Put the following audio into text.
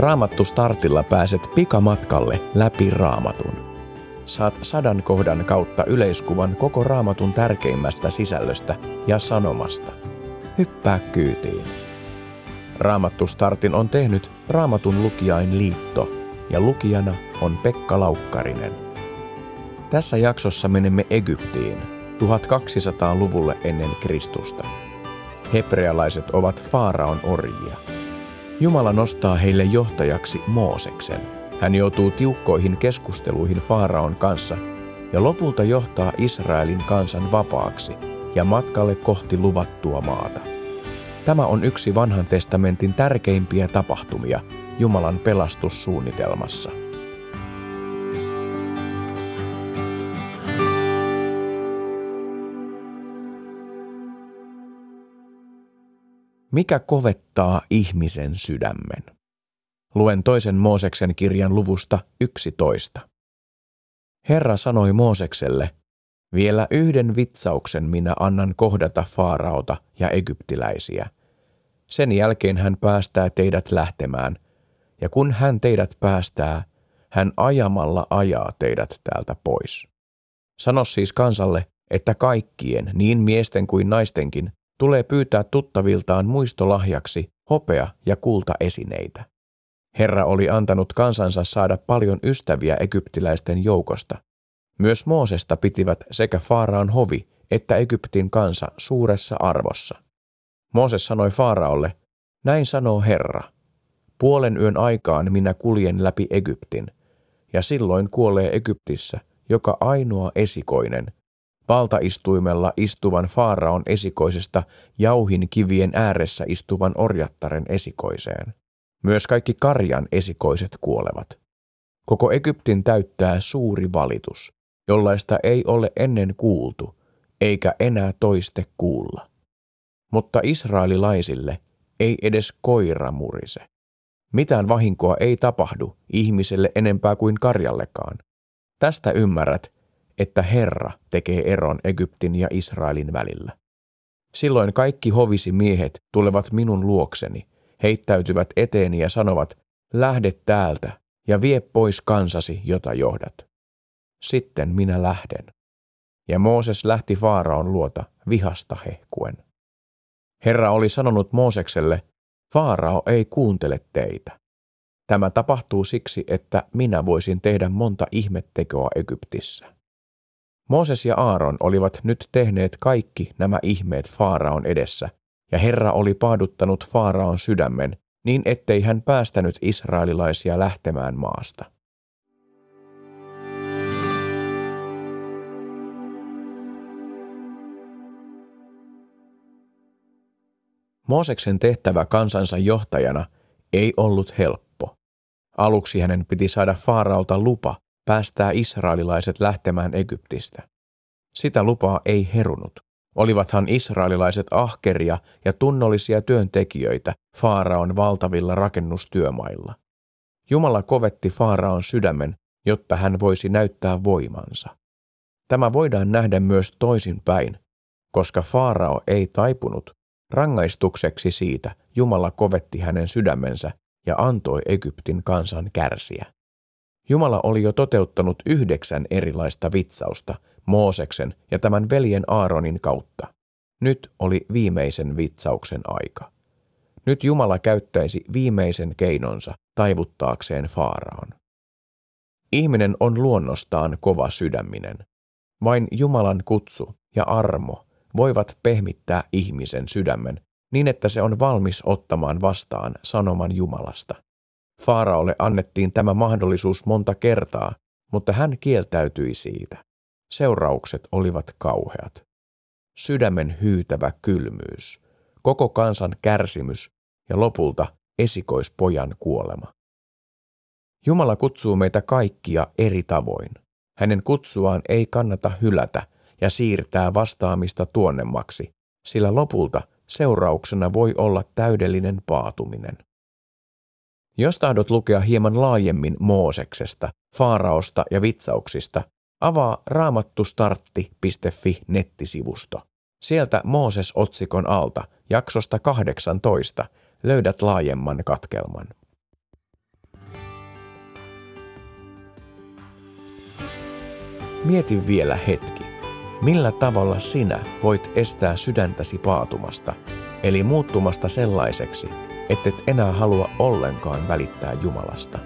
Raamattu startilla pääset pikamatkalle läpi raamatun. Saat sadan kohdan kautta yleiskuvan koko raamatun tärkeimmästä sisällöstä ja sanomasta. Hyppää kyytiin. Raamattu startin on tehnyt Raamatun lukijain liitto ja lukijana on Pekka Laukkarinen. Tässä jaksossa menemme Egyptiin 1200-luvulle ennen Kristusta. Hebrealaiset ovat Faaraon orjia. Jumala nostaa heille johtajaksi Mooseksen. Hän joutuu tiukkoihin keskusteluihin Faaraon kanssa ja lopulta johtaa Israelin kansan vapaaksi ja matkalle kohti luvattua maata. Tämä on yksi vanhan testamentin tärkeimpiä tapahtumia Jumalan pelastussuunnitelmassa. Mikä kovettaa ihmisen sydämen? Luen toisen Mooseksen kirjan luvusta 11. Herra sanoi Moosekselle, vielä yhden vitsauksen minä annan kohdata Faaraota ja egyptiläisiä. Sen jälkeen hän päästää teidät lähtemään, ja kun hän teidät päästää, hän ajamalla ajaa teidät täältä pois. Sano siis kansalle, että kaikkien, niin miesten kuin naistenkin, tulee pyytää tuttaviltaan muistolahjaksi hopea ja kulta esineitä. Herra oli antanut kansansa saada paljon ystäviä egyptiläisten joukosta. Myös Moosesta pitivät sekä Faaraan hovi että Egyptin kansa suuressa arvossa. Mooses sanoi Faaraolle, näin sanoo Herra, puolen yön aikaan minä kuljen läpi Egyptin, ja silloin kuolee Egyptissä joka ainoa esikoinen – valtaistuimella istuvan Faaraon esikoisesta jauhin kivien ääressä istuvan orjattaren esikoiseen. Myös kaikki karjan esikoiset kuolevat. Koko Egyptin täyttää suuri valitus, jollaista ei ole ennen kuultu, eikä enää toiste kuulla. Mutta israelilaisille ei edes koira murise. Mitään vahinkoa ei tapahdu ihmiselle enempää kuin karjallekaan. Tästä ymmärrät, että Herra tekee eron Egyptin ja Israelin välillä. Silloin kaikki hovisi miehet tulevat minun luokseni, heittäytyvät eteeni ja sanovat, lähde täältä ja vie pois kansasi, jota johdat. Sitten minä lähden. Ja Mooses lähti Faaraon luota vihasta hehkuen. Herra oli sanonut Moosekselle, Faarao ei kuuntele teitä. Tämä tapahtuu siksi, että minä voisin tehdä monta ihmettekoa Egyptissä. Mooses ja Aaron olivat nyt tehneet kaikki nämä ihmeet Faaraon edessä, ja Herra oli paaduttanut Faaraon sydämen, niin ettei hän päästänyt israelilaisia lähtemään maasta. Mooseksen tehtävä kansansa johtajana ei ollut helppo. Aluksi hänen piti saada Faaraolta lupa päästää israelilaiset lähtemään Egyptistä. Sitä lupaa ei herunut. Olivathan israelilaiset ahkeria ja tunnollisia työntekijöitä Faaraon valtavilla rakennustyömailla. Jumala kovetti Faaraon sydämen, jotta hän voisi näyttää voimansa. Tämä voidaan nähdä myös toisinpäin, koska Faarao ei taipunut, rangaistukseksi siitä Jumala kovetti hänen sydämensä ja antoi Egyptin kansan kärsiä. Jumala oli jo toteuttanut yhdeksän erilaista vitsausta Mooseksen ja tämän veljen Aaronin kautta. Nyt oli viimeisen vitsauksen aika. Nyt Jumala käyttäisi viimeisen keinonsa taivuttaakseen Faaraon. Ihminen on luonnostaan kova sydäminen. Vain Jumalan kutsu ja armo voivat pehmittää ihmisen sydämen niin, että se on valmis ottamaan vastaan sanoman Jumalasta. Faaraolle annettiin tämä mahdollisuus monta kertaa, mutta hän kieltäytyi siitä. Seuraukset olivat kauheat. Sydämen hyytävä kylmyys, koko kansan kärsimys ja lopulta esikoispojan kuolema. Jumala kutsuu meitä kaikkia eri tavoin. Hänen kutsuaan ei kannata hylätä ja siirtää vastaamista tuonnemmaksi, sillä lopulta seurauksena voi olla täydellinen paatuminen. Jos tahdot lukea hieman laajemmin Mooseksesta, Faaraosta ja vitsauksista, avaa raamattustartti.fi nettisivusto. Sieltä Mooses-otsikon alta, jaksosta 18, löydät laajemman katkelman. Mieti vielä hetki. Millä tavalla sinä voit estää sydäntäsi paatumasta, eli muuttumasta sellaiseksi, ettet enää halua ollenkaan välittää Jumalasta?